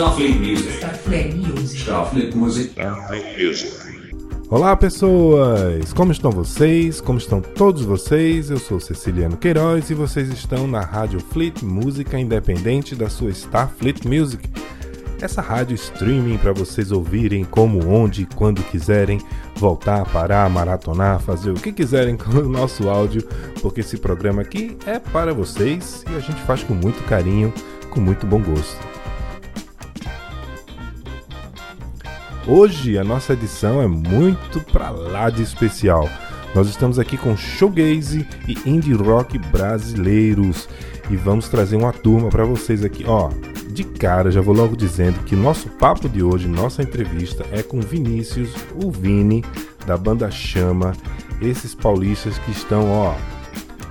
Starfleet Music. Starfleet Music. Starfleet Music. Starfleet Music. Olá pessoas, como estão vocês? Como estão todos vocês? Eu sou Ceciliano Queiroz e vocês estão na Rádio Fleet Música Independente da sua Starfleet Music. Essa rádio streaming para vocês ouvirem como, onde, quando quiserem, voltar, parar, maratonar, fazer o que quiserem com o nosso áudio, porque esse programa aqui é para vocês e a gente faz com muito carinho, com muito bom gosto. Hoje a nossa edição é muito pra lá de especial. Nós estamos aqui com showgaze e indie rock brasileiros e vamos trazer uma turma para vocês aqui, ó. De cara, já vou logo dizendo que nosso papo de hoje, nossa entrevista é com Vinícius, o Vini da banda Chama, esses paulistas que estão, ó,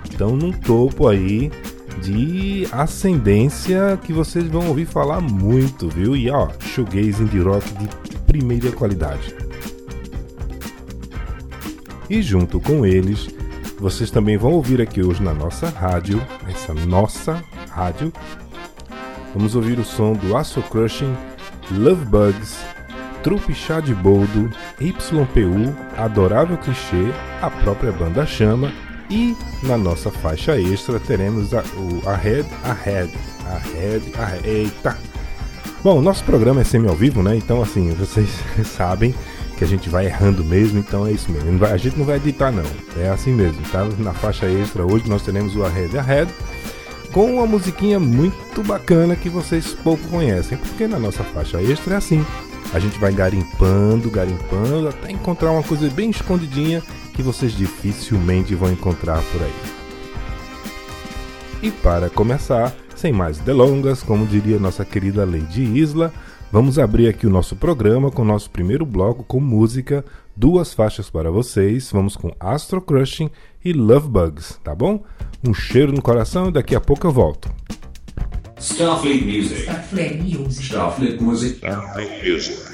estão num topo aí de ascendência que vocês vão ouvir falar muito, viu? E ó, shoegaze indie rock de primeira qualidade. E junto com eles, vocês também vão ouvir aqui hoje na nossa rádio, essa nossa rádio, vamos ouvir o som do Aço Crushing, Love Bugs, Trupe Chá de Boldo, YPU, Adorável Clichê, a própria banda Chama e na nossa faixa extra teremos a, o Ahead, Ahead, Ahead, Ahead, eita! Bom, nosso programa é semi ao vivo, né? Então, assim, vocês sabem que a gente vai errando mesmo, então é isso mesmo. A gente não vai editar, não. É assim mesmo, tá? Na faixa extra hoje nós teremos o Ahead, Ahead com uma musiquinha muito bacana que vocês pouco conhecem, porque na nossa faixa extra é assim. A gente vai garimpando, garimpando, até encontrar uma coisa bem escondidinha que vocês dificilmente vão encontrar por aí. E para começar, sem mais delongas, como diria nossa querida Lady Isla, vamos abrir aqui o nosso programa com o nosso primeiro bloco com música, duas faixas para vocês. Vamos com Astro Crushing e Love Bugs, tá bom? Um cheiro no coração e daqui a pouco eu volto. Starfleet Music. Starfleet Music. Starfleet Music. Starfleet Music.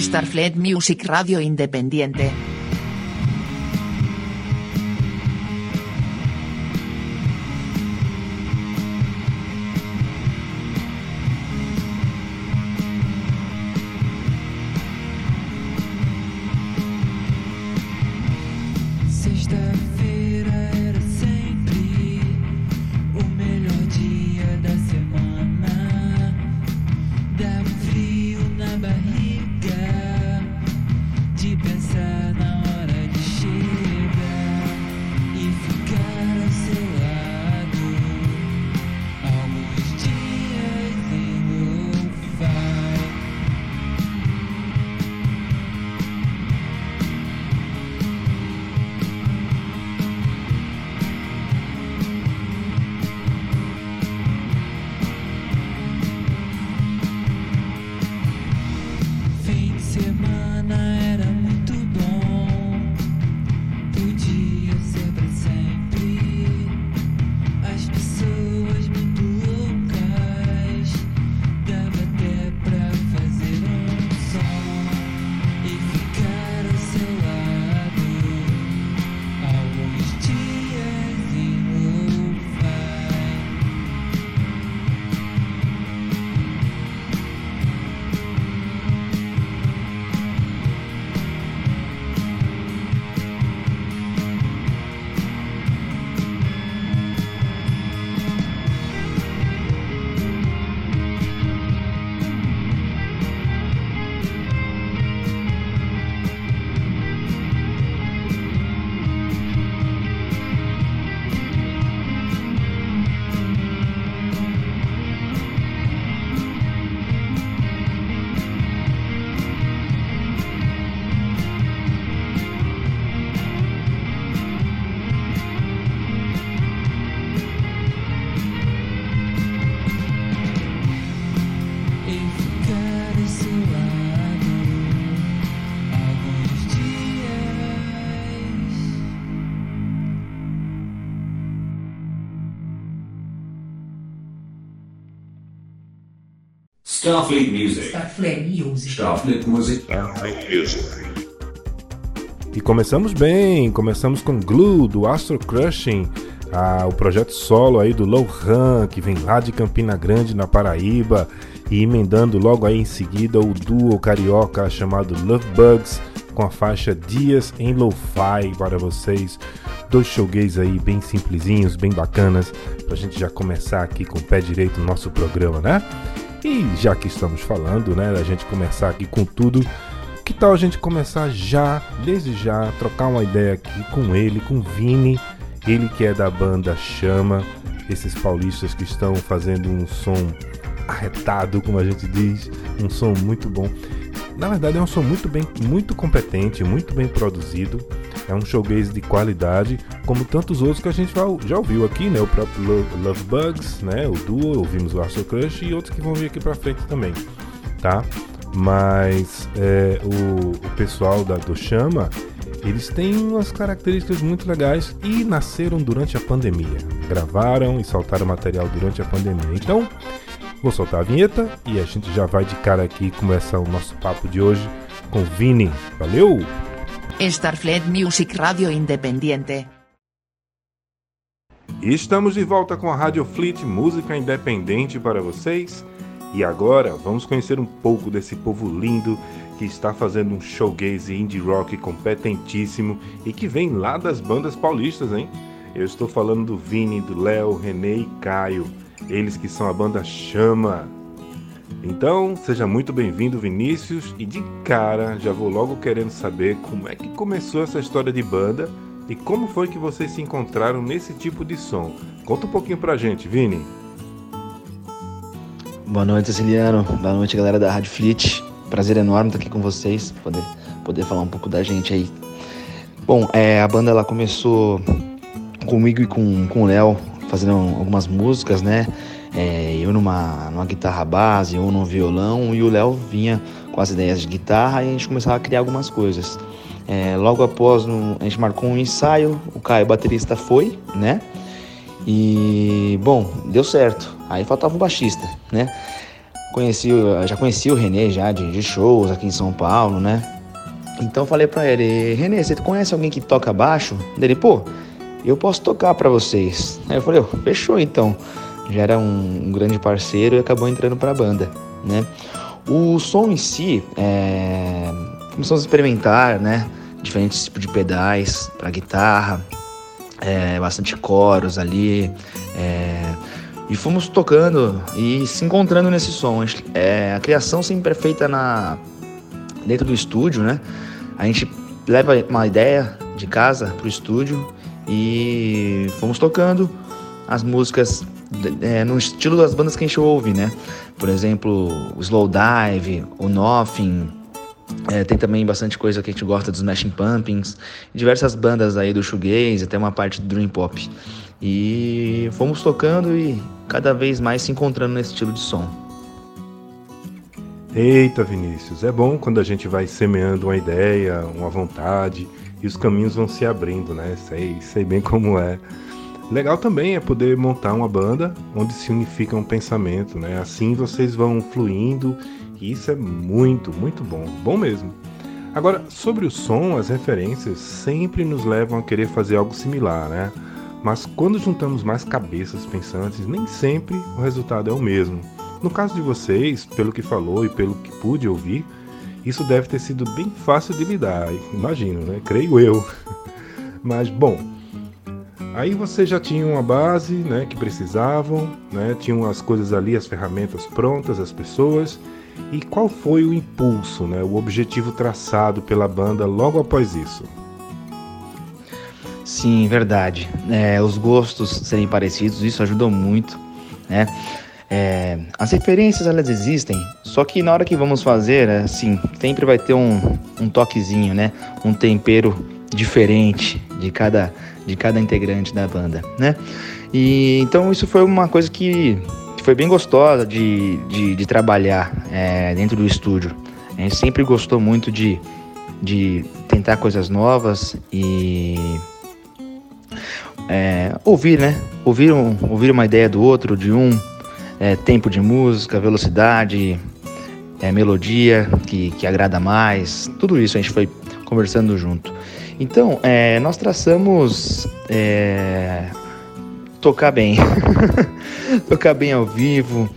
Starfleet Music Radio Independiente. Starfleet Music. Starfleet Music. Starfleet Music. Music. E começamos bem, começamos com Glue do Astro Crushing, ah, o projeto solo aí do Lohan, que vem lá de Campina Grande, na Paraíba, e emendando logo aí em seguida o duo carioca chamado Love Bugs, com a faixa Dias em Lo-Fi para vocês. Dois showgays aí bem simplesinhos, bem bacanas, pra gente já começar aqui com o pé direito no nosso programa, né? E já que estamos falando, né, da gente começar aqui com tudo, que tal a gente começar já, desde já, trocar uma ideia aqui com ele, com Vini, ele que é da banda Chama, esses paulistas que estão fazendo um som arretado, como a gente diz, um som muito bom. Na verdade é um som muito bem, muito competente, muito bem produzido. É um showgaze de qualidade, como tantos outros que a gente já, ouviu aqui, né? O próprio Love, Love Bugs, né? O Duo, ouvimos o Astro Crush e outros que vão vir aqui pra frente também, tá? Mas é, o, o pessoal da, do Chama, eles têm umas características muito legais e nasceram durante a pandemia. Gravaram e soltaram material durante a pandemia. Então, vou soltar a vinheta e a gente já vai de cara aqui começar o nosso papo de hoje com o Vini. Valeu! Starfleet Music Radio Independiente. E estamos de volta com a Rádio Fleet Música Independente para vocês. E agora vamos conhecer um pouco desse povo lindo que está fazendo um showgaze indie rock competentíssimo e que vem lá das bandas paulistas, hein? Eu estou falando do Vini, do Léo, Renê e Caio, eles que são a banda Chama. Então, seja muito bem-vindo, Vinícius, e de cara já vou logo querendo saber como é que começou essa história de banda e como foi que vocês se encontraram nesse tipo de som. Conta um pouquinho pra gente, Vini. Boa noite, Ceciliano. Boa noite, galera da Rádio Fleet. Prazer enorme estar aqui com vocês, poder, poder falar um pouco da gente aí. Bom, é, a banda ela começou comigo e com, com o Léo, fazendo algumas músicas, né? É, eu numa, numa guitarra base, eu num violão, e o Léo vinha com as ideias de guitarra e a gente começava a criar algumas coisas. É, logo após, no- a gente marcou um ensaio, o Caio, baterista, foi, né? E, bom, deu certo. Aí faltava um baixista, né? conheci, já conheci o Renê já de, de shows aqui em São Paulo, né? Então falei pra ele, Renê, você conhece alguém que toca baixo? Ele, pô, eu posso tocar pra vocês. Aí eu falei, oh, fechou então. Já era um, um grande parceiro e acabou entrando pra banda, né? O som em si, é... começamos a experimentar, né? Diferentes tipos de pedais para guitarra, é, bastante coros ali, é, e fomos tocando e se encontrando nesse som. A, é, a criação sempre é feita na, dentro do estúdio, né? A gente leva uma ideia de casa pro estúdio e fomos tocando as músicas é, no estilo das bandas que a gente ouve, né? Por exemplo, o Slow Dive, o Nothing, é, tem também bastante coisa que a gente gosta dos Smashing Pumpkins, diversas bandas aí do shoegaze, até uma parte do dream pop. E fomos tocando e cada vez mais se encontrando nesse estilo de som. Eita, Vinícius, é bom quando a gente vai semeando uma ideia, uma vontade e os caminhos vão se abrindo, né? Sei, sei bem como é. Legal também é poder montar uma banda onde se unifica um pensamento, né? Assim vocês vão fluindo e isso é muito, muito bom, bom mesmo. Agora, sobre o som, as referências sempre nos levam a querer fazer algo similar, né? Mas quando juntamos mais cabeças pensantes, nem sempre o resultado é o mesmo. No caso de vocês, pelo que falou e pelo que pude ouvir, isso deve ter sido bem fácil de lidar, imagino, né? Creio eu. Mas bom, aí vocês já tinham uma base, né, que precisavam, né? Tinham as coisas ali, as ferramentas prontas, as pessoas. E qual foi o impulso, né, o objetivo traçado pela banda logo após isso? Sim, verdade. É, os gostos serem parecidos, isso ajudou muito, né? É, as referências elas existem, só que na hora que vamos fazer, assim, sempre vai ter um, um toquezinho, né? Um tempero diferente de cada, de cada integrante da banda, né? E então isso foi uma coisa que foi bem gostosa de, de, de trabalhar é, dentro do estúdio. A gente sempre gostou muito de, de tentar coisas novas e é, ouvir, né? Ouvir, um, ouvir uma ideia do outro, de um, é, tempo de música, velocidade, é, melodia que, que agrada mais, tudo isso a gente foi conversando junto. Então, é, nós traçamos é, tocar bem, tocar bem ao vivo,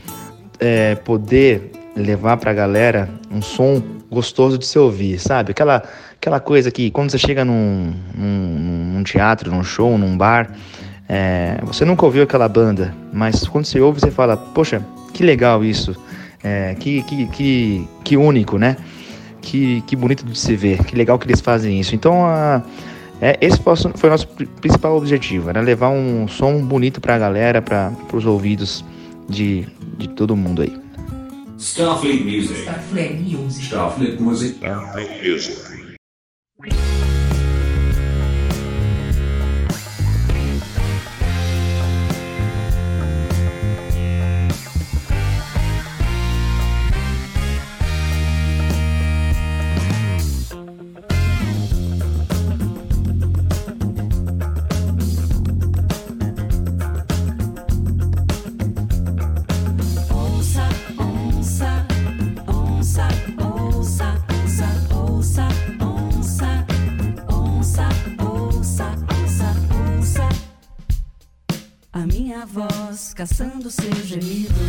é, poder levar para a galera um som gostoso de se ouvir, sabe? Aquela, aquela coisa que quando você chega num, num, num teatro, num show, num bar, é, você nunca ouviu aquela banda, mas quando você ouve, você fala, poxa, que legal isso, é, que, que, que, que único, né? Que, que bonito de se ver, que legal que eles fazem isso. Então, a, é, esse foi o nosso principal objetivo, era levar um som bonito para a galera, para os ouvidos de, de todo mundo aí. Starfleet Music. Starfleet Music. Starfleet Music. Starfleet Music. Caçando seus gemidos.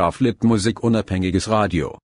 Starflip Musik unabhängiges Radio.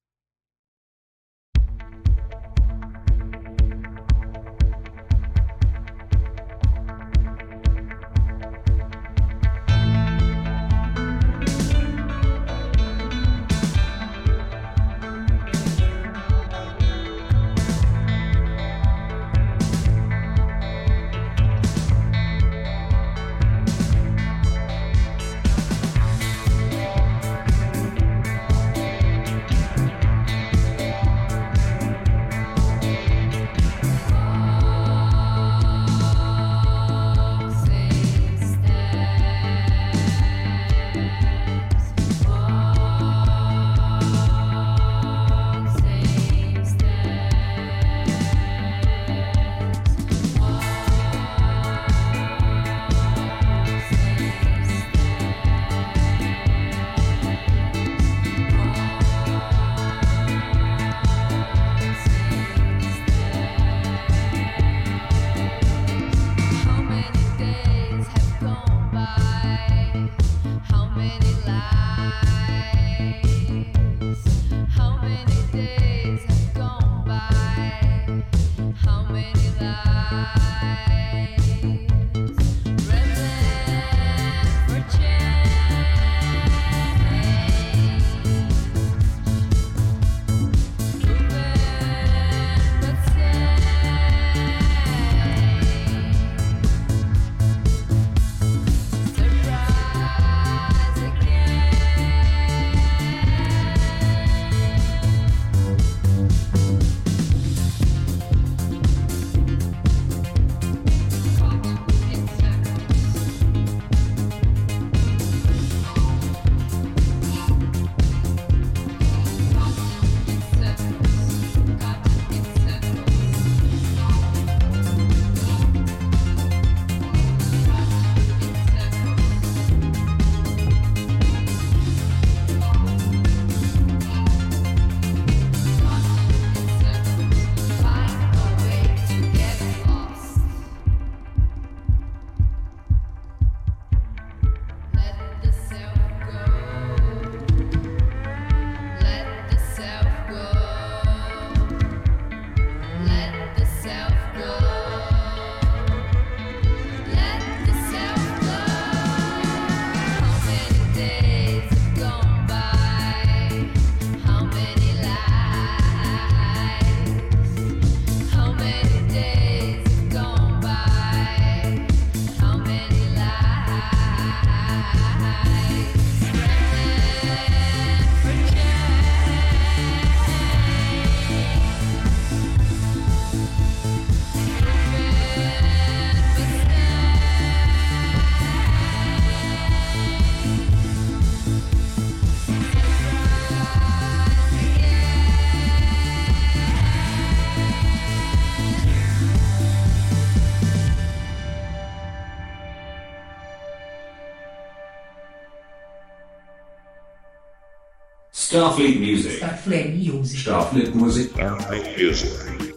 Starfleet Music. Starfleet Music. Starfleet Musik. Starfleet Music.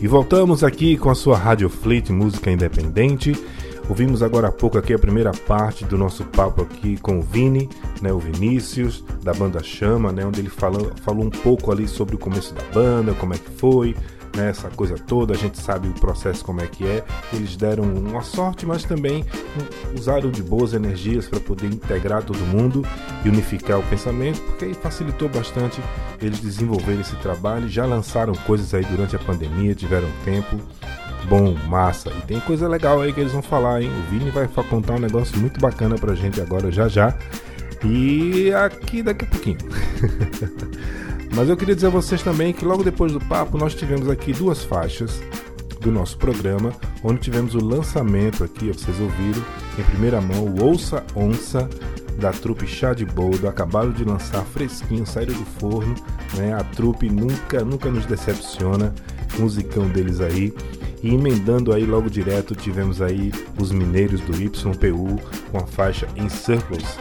E voltamos aqui com a sua Rádio Fleet Música Independente. Ouvimos agora há pouco aqui a primeira parte do nosso papo aqui com o Vini, né, o Vinícius, da banda Chama, né, onde ele falou, falou um pouco ali sobre o começo da banda, como é que foi, né, essa coisa toda, a gente sabe o processo como é que é. Eles deram uma sorte, mas também usaram de boas energias para poder integrar todo mundo e unificar o pensamento, porque aí facilitou bastante eles desenvolverem esse trabalho. Já lançaram coisas aí durante a pandemia, tiveram tempo. Bom, massa. E tem coisa legal aí que eles vão falar, hein? O Vini vai contar um negócio muito bacana pra gente agora, já já. E aqui daqui a pouquinho. Mas eu queria dizer a vocês também que logo depois do papo nós tivemos aqui duas faixas do nosso programa, onde tivemos o lançamento aqui, vocês ouviram em primeira mão o Ouça Onça da trupe Chá de Boldo, acabaram de lançar fresquinho, saíram do forno, né? A trupe nunca, nunca nos decepciona, musicão deles aí. E emendando aí logo direto, tivemos aí os mineiros do YPU com a faixa em Circles.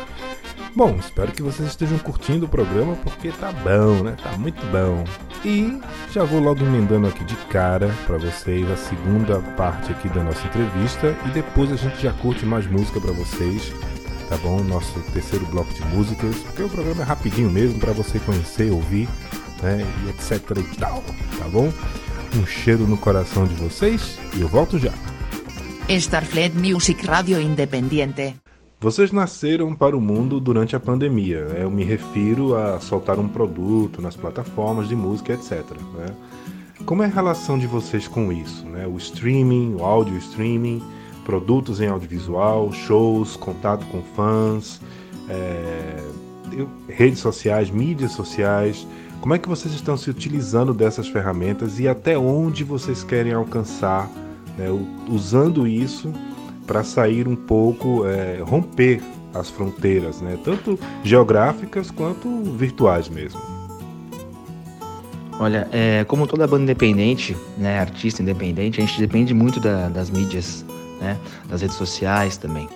Bom, espero que vocês estejam curtindo o programa porque tá bom, né? Tá muito bom. E já vou logo emendando aqui de cara para vocês a segunda parte aqui da nossa entrevista e depois a gente já curte mais música para vocês, tá bom? Nosso terceiro bloco de músicas, porque o programa é rapidinho mesmo para você conhecer, ouvir, né? E etc e tal, tá bom? Um cheiro no coração de vocês e eu volto já. Starfleet Music Radio Independiente. Vocês nasceram para o mundo durante a pandemia. né? Eu me refiro a soltar um produto nas plataformas de música, etc. né? Como é a relação de vocês com isso? né? O streaming, o áudio streaming, produtos em audiovisual, shows, contato com fãs, é, redes sociais, mídias sociais. Como é que vocês estão se utilizando dessas ferramentas e até onde vocês querem alcançar, né, usando isso para sair um pouco, é, romper as fronteiras, né, tanto geográficas quanto virtuais mesmo. Olha, é, como toda banda independente, né, artista independente, a gente depende muito da- das mídias, né, das redes sociais também.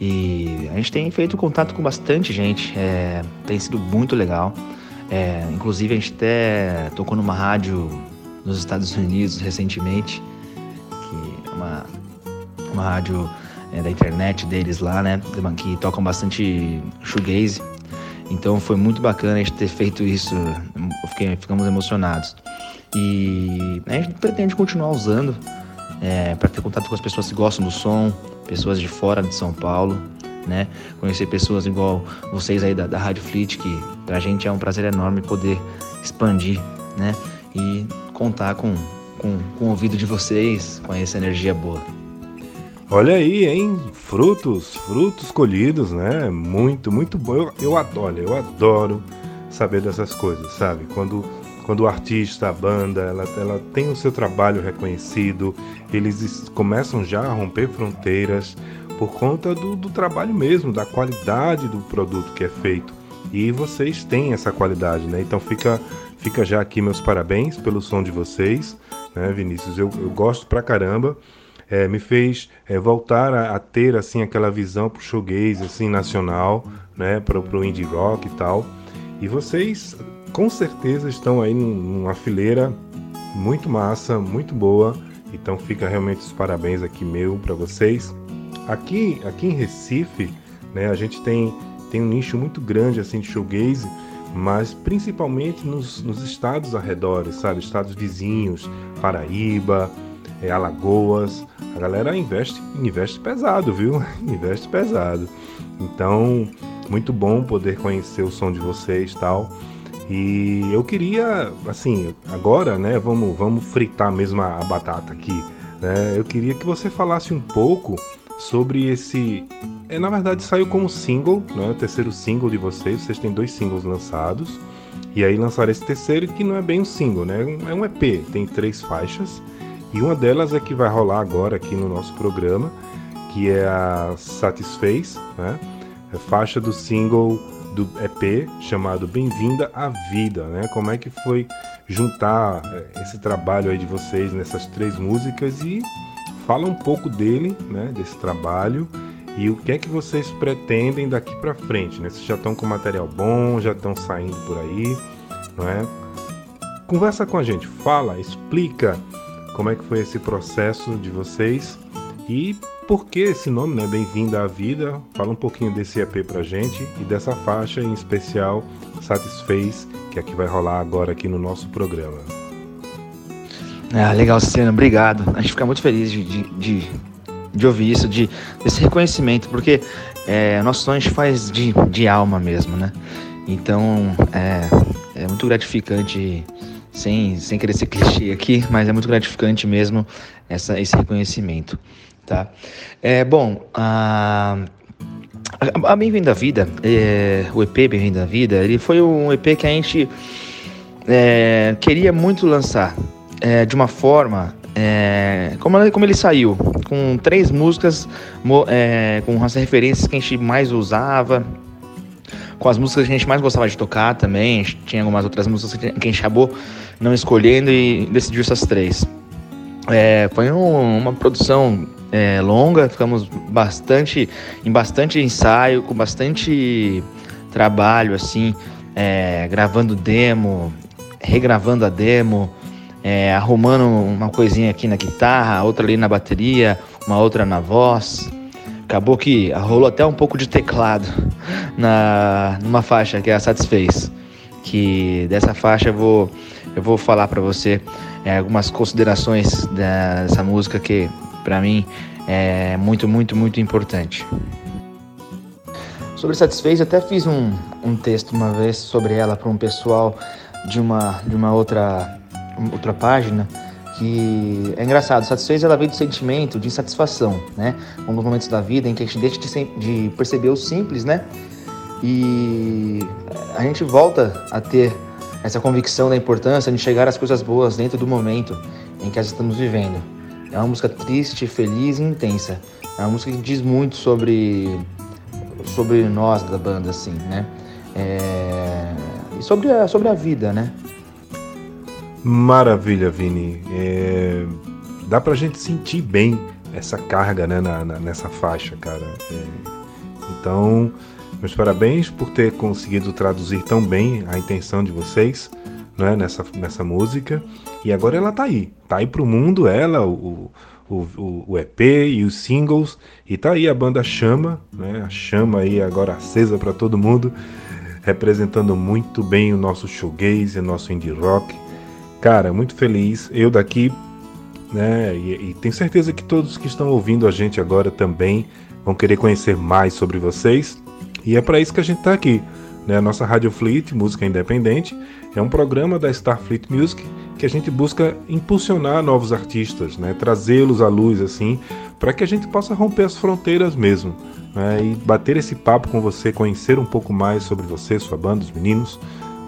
E a gente tem feito contato com bastante gente, é, tem sido muito legal. É, inclusive a gente até tocou numa rádio nos Estados Unidos recentemente, uma rádio é, da internet deles lá, né, que tocam bastante shoegaze. Então foi muito bacana a gente ter feito isso, fiquei- ficamos emocionados. E a gente pretende continuar usando para ter contato com as pessoas que gostam do som, pessoas de fora de São Paulo, né? Conhecer pessoas igual vocês aí da, da Rádio Fleet, que pra gente é um prazer enorme poder expandir, né? E contar com, com, com o ouvido de vocês, com essa energia boa. Olha aí, hein? Frutos, frutos colhidos, né? Muito, muito bom. Eu, eu adoro, eu adoro saber dessas coisas, sabe? Quando, quando o artista, a banda, ela, ela tem o seu trabalho reconhecido, eles es- começam já a romper fronteiras por conta do, do trabalho mesmo, da qualidade do produto que é feito. E vocês têm essa qualidade, né? Então fica, fica já aqui meus parabéns pelo som de vocês, né, Vinícius? Eu, eu gosto pra caramba é, me fez é, voltar a, a ter assim aquela visão pro showgaze assim nacional, né, pro, pro indie rock e tal. E vocês com certeza estão aí num- numa fileira muito massa, muito boa. Então fica realmente os parabéns aqui meu para vocês. Aqui, aqui em Recife, né, a gente tem tem um nicho muito grande assim de showgaze, mas principalmente nos, nos estados arredores, sabe, estados vizinhos, Paraíba, é, Alagoas, a galera investe, investe pesado, viu? investe pesado. Então, muito bom poder conhecer o som de vocês tal. E eu queria, assim, agora, né, vamos, vamos fritar mesmo a, batata aqui. Né? Eu queria que você falasse um pouco sobre esse. É, na verdade, saiu como single, né? O terceiro single de vocês. Vocês têm dois singles lançados. E aí lançaram esse terceiro que não é bem um single, né? É um EP, tem três faixas. E uma delas é que vai rolar agora aqui no nosso programa, que é a Satisface, né? É faixa do single do EP chamado Bem-vinda à Vida, né? Como é que foi juntar é, esse trabalho aí de vocês nessas três músicas e fala um pouco dele, né? Desse trabalho e o que é que vocês pretendem daqui para frente, né? Vocês já estão com material bom, já estão saindo por aí, não é? Conversa com a gente, fala, explica como é que foi esse processo de vocês e por que esse nome, né? Bem-vinda à vida. Fala um pouquinho desse EP pra gente e dessa faixa em especial, Satisface, que é que vai rolar agora aqui no nosso programa. Ah, legal, Cena, obrigado. A gente fica muito feliz de, de, de, de ouvir isso, de, desse reconhecimento, porque é, nosso sonho a gente faz de, de alma mesmo, né? Então, é, é muito gratificante, sem, sem querer ser clichê aqui, mas é muito gratificante mesmo essa, esse reconhecimento, tá? É, bom, a, a, a Bem-vindo à Vida, é, o EP Bem-vindo à Vida, ele foi um EP que a gente é, queria muito lançar é, de uma forma é, como, como ele saiu, com três músicas mo- é, com as referências que a gente mais usava, com as músicas que a gente mais gostava de tocar também. Tinha algumas outras músicas que a gente acabou não escolhendo e decidiu essas três. É, foi um- uma produção é, longa, ficamos bastante em bastante ensaio, com bastante trabalho assim, é, gravando demo, regravando a demo, é, arrumando uma coisinha aqui na guitarra, outra ali na bateria, uma outra na voz, acabou que rolou até um pouco de teclado na numa faixa que é a Satisfez. Que dessa faixa eu vou eu vou falar para você é, algumas considerações dessa música que para mim é muito muito muito importante. Sobre Satisfez, até fiz um, um texto uma vez sobre ela para um pessoal de uma, de uma outra, outra página que é engraçado. Satisfez ela vem do sentimento de insatisfação, né? Um dos momentos da vida em que a gente deixa de, de perceber o simples, né? E a gente volta a ter essa convicção da importância de chegar às coisas boas dentro do momento em que as estamos vivendo. É uma música triste, feliz e intensa. É uma música que diz muito sobre sobre nós da banda, assim, né? É... E sobre a, sobre a vida, né? Maravilha, Vini. É, Dá pra gente sentir bem essa carga né, na- na- nessa faixa, cara. É, Então, meus parabéns por ter conseguido traduzir tão bem a intenção de vocês né, nessa, nessa música. E agora ela tá aí. Tá aí pro mundo, ela, o, o, o, EP e os singles. E tá aí a banda Chama, né? A Chama aí agora acesa pra todo mundo. Representando muito bem o nosso shoegaze, o nosso indie rock. Cara, muito feliz. Eu daqui, né? E, e tenho certeza que todos que estão ouvindo a gente agora também vão querer conhecer mais sobre vocês. E é para isso que a gente está aqui. Né? A nossa Rádio Fleet, música independente, é um programa da Starfleet Music que a gente busca impulsionar novos artistas, né? trazê-los à luz assim, para que a gente possa romper as fronteiras mesmo. Né? E bater esse papo com você, conhecer um pouco mais sobre você, sua banda, os meninos.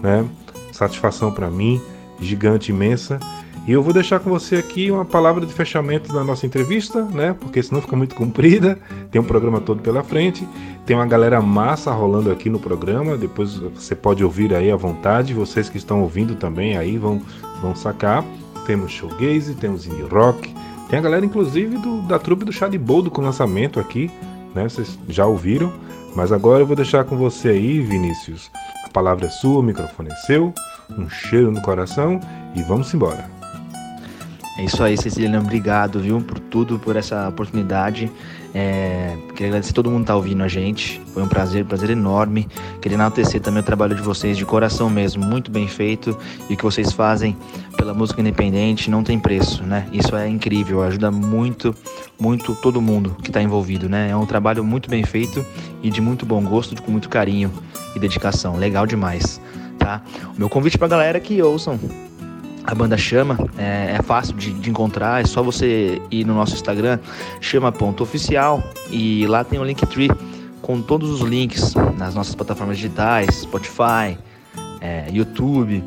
Né? Satisfação para mim gigante, imensa. E eu vou deixar com você aqui uma palavra de fechamento da nossa entrevista, né? Porque senão fica muito comprida. Tem um programa todo pela frente. Tem uma galera massa rolando aqui no programa. Depois você pode ouvir aí à vontade. Vocês que estão ouvindo também aí vão, vão sacar. Temos showgaze, temos indie rock. Tem a galera, inclusive, do, da trupe do Chá de Boldo com lançamento aqui, né? Vocês já ouviram. Mas agora eu vou deixar com você aí, Vinícius. A palavra é sua, o microfone é seu. Um cheiro no coração e vamos embora. É isso aí, Ceciliano. Obrigado, viu, por tudo, por essa oportunidade. É, queria agradecer a todo mundo que tá ouvindo a gente. Foi um prazer, um prazer enorme. Queria enaltecer também o trabalho de vocês de coração mesmo, muito bem feito. E o que vocês fazem pela música independente não tem preço, né? Isso é incrível, ajuda muito, muito todo mundo que está envolvido, né? É um trabalho muito bem feito e de muito bom gosto, com muito carinho e dedicação. Legal demais, tá? O meu convite pra galera é que ouçam a banda Chama é, é fácil de, de encontrar, é só você ir no nosso Instagram, chama.oficial, e lá tem o Linktree com todos os links nas nossas plataformas digitais, Spotify, é, YouTube,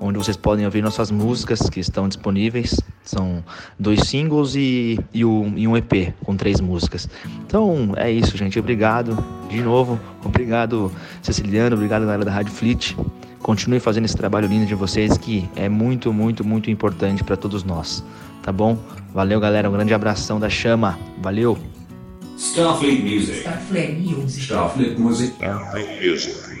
onde vocês podem ouvir nossas músicas que estão disponíveis. São dois singles e, e, um, e um EP com três músicas. Então é isso, gente. Obrigado de novo. Obrigado, Ceciliano. Obrigado, galera da Rádio Fleet. Continue fazendo esse trabalho lindo de vocês que é muito, muito, muito importante para todos nós. Tá bom? Valeu, galera. Um grande abração da chama. Valeu! Starfleet Music. Starfleet Music. Starfleet Music. Starfleet Music.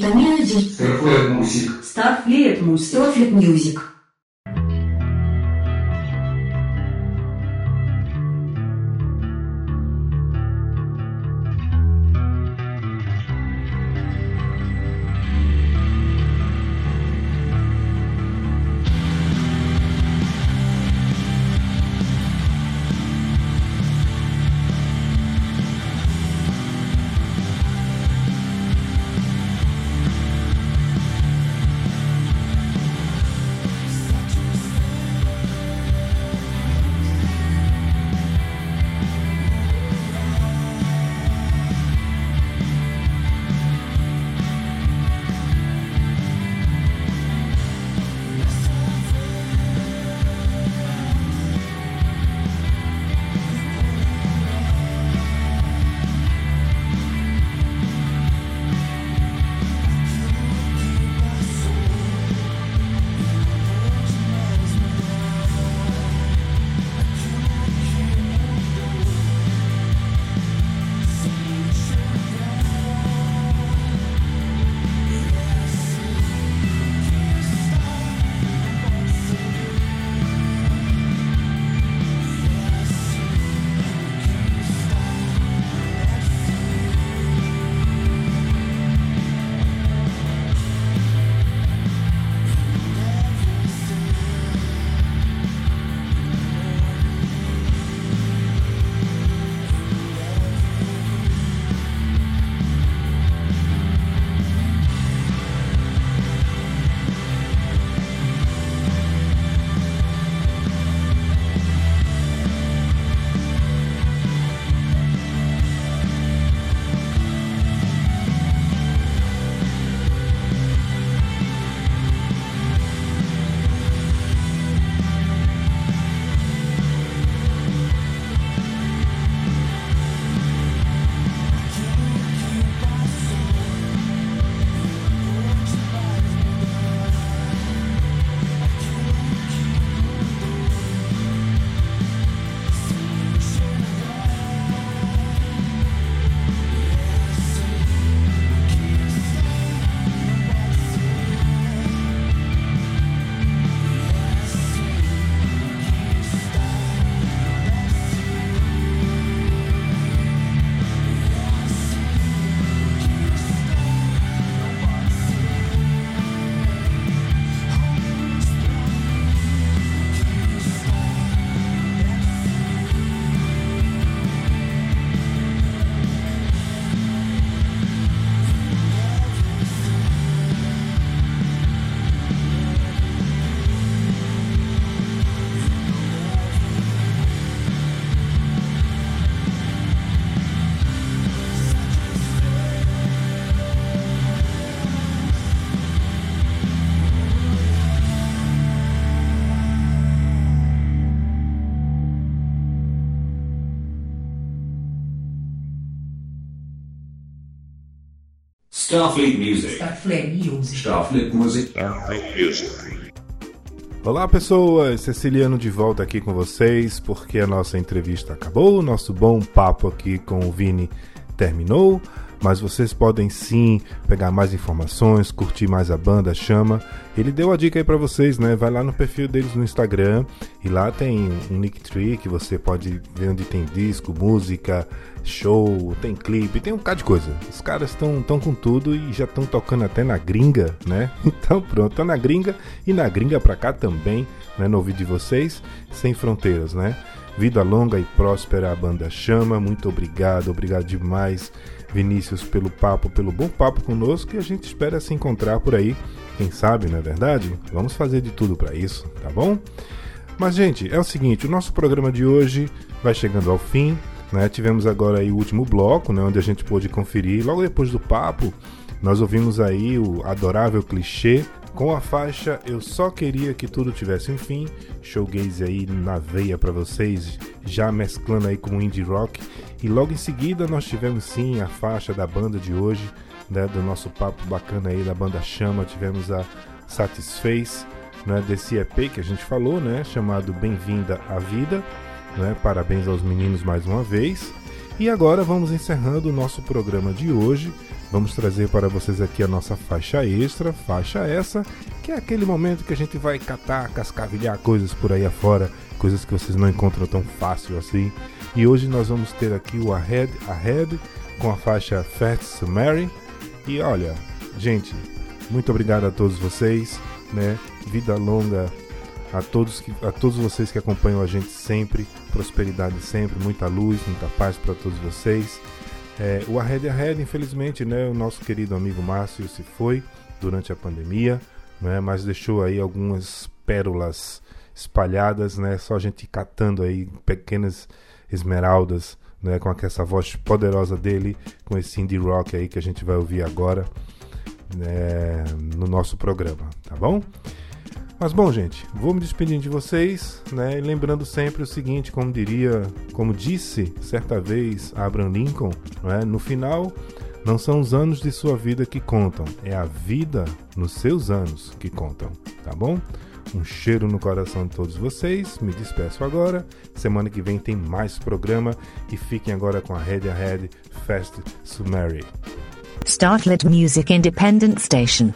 Витамина Ди. Старфлет Мьюзик. Старфлет Мьюзик. Старфлет Мьюзик. Starfleet Music. Starfleet Music. Starfleet Music. Starfleet Music. Olá pessoas, Ceciliano de volta aqui com vocês porque a nossa entrevista acabou, o nosso bom papo aqui com o Vini terminou, mas vocês podem sim pegar mais informações, curtir mais a banda Chama. Ele deu a dica aí pra vocês, né? Vai lá no perfil deles no Instagram e lá tem um Linktree que você pode ver onde tem disco, música, show, tem clipe, tem um bocado de coisa. Os caras estão tão com tudo e já estão tocando até na gringa, né? Então pronto, tá na gringa e na gringa pra cá também, né? No ouvido de vocês, sem fronteiras, né? Vida longa e próspera a banda Chama. Muito obrigado, obrigado demais, Vinícius, pelo papo, pelo bom papo conosco e a gente espera se encontrar por aí. Quem sabe, não é verdade? Vamos fazer de tudo para isso, tá bom? Mas, gente, é o seguinte: o nosso programa de hoje vai chegando ao fim. Né? Tivemos agora o último bloco, né? onde a gente pôde conferir. Logo depois do papo, nós ouvimos aí o adorável clichê com a faixa Eu Só Queria Que Tudo Tivesse um Fim. Showgaze aí na veia para vocês, já mesclando aí com indie rock. E logo em seguida nós tivemos sim a faixa da banda de hoje, né? do nosso papo bacana aí da banda Chama. Tivemos a Satisface, né? desse EP que a gente falou, né? chamado Bem-vinda à Vida. Né? Parabéns aos meninos mais uma vez. E agora vamos encerrando o nosso programa de hoje. Vamos trazer para vocês aqui a nossa faixa extra, faixa essa, que é aquele momento que a gente vai catar, cascavilhar coisas por aí afora, coisas que vocês não encontram tão fácil assim. E hoje nós vamos ter aqui o Ahead Ahead com a faixa Fats Mary. E olha, gente, muito obrigado a todos vocês, né? Vida longa a todos, que, a todos vocês que acompanham a gente sempre, prosperidade sempre, muita luz, muita paz para todos vocês. É, o Ahead Ahead, infelizmente, né, o nosso querido amigo Márcio se foi durante a pandemia, né, mas deixou aí algumas pérolas espalhadas, né, só a gente catando aí pequenas esmeraldas, né, com essa voz poderosa dele, com esse indie rock aí que a gente vai ouvir agora né, no nosso programa, tá bom? Mas bom, gente, vou me despedindo de vocês, né? E lembrando sempre o seguinte, como diria, como disse certa vez Abraham Lincoln, né? no final não são os anos de sua vida que contam, é a vida nos seus anos que contam, tá bom? Um cheiro no coração de todos vocês. Me despeço agora. Semana que vem tem mais programa e fiquem agora com a Head Ahead Fast Summary. Startlet Music Independent Station.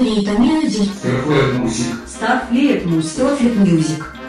Starfleet Music. Starfleet Music. Starfleet Starfleet Music.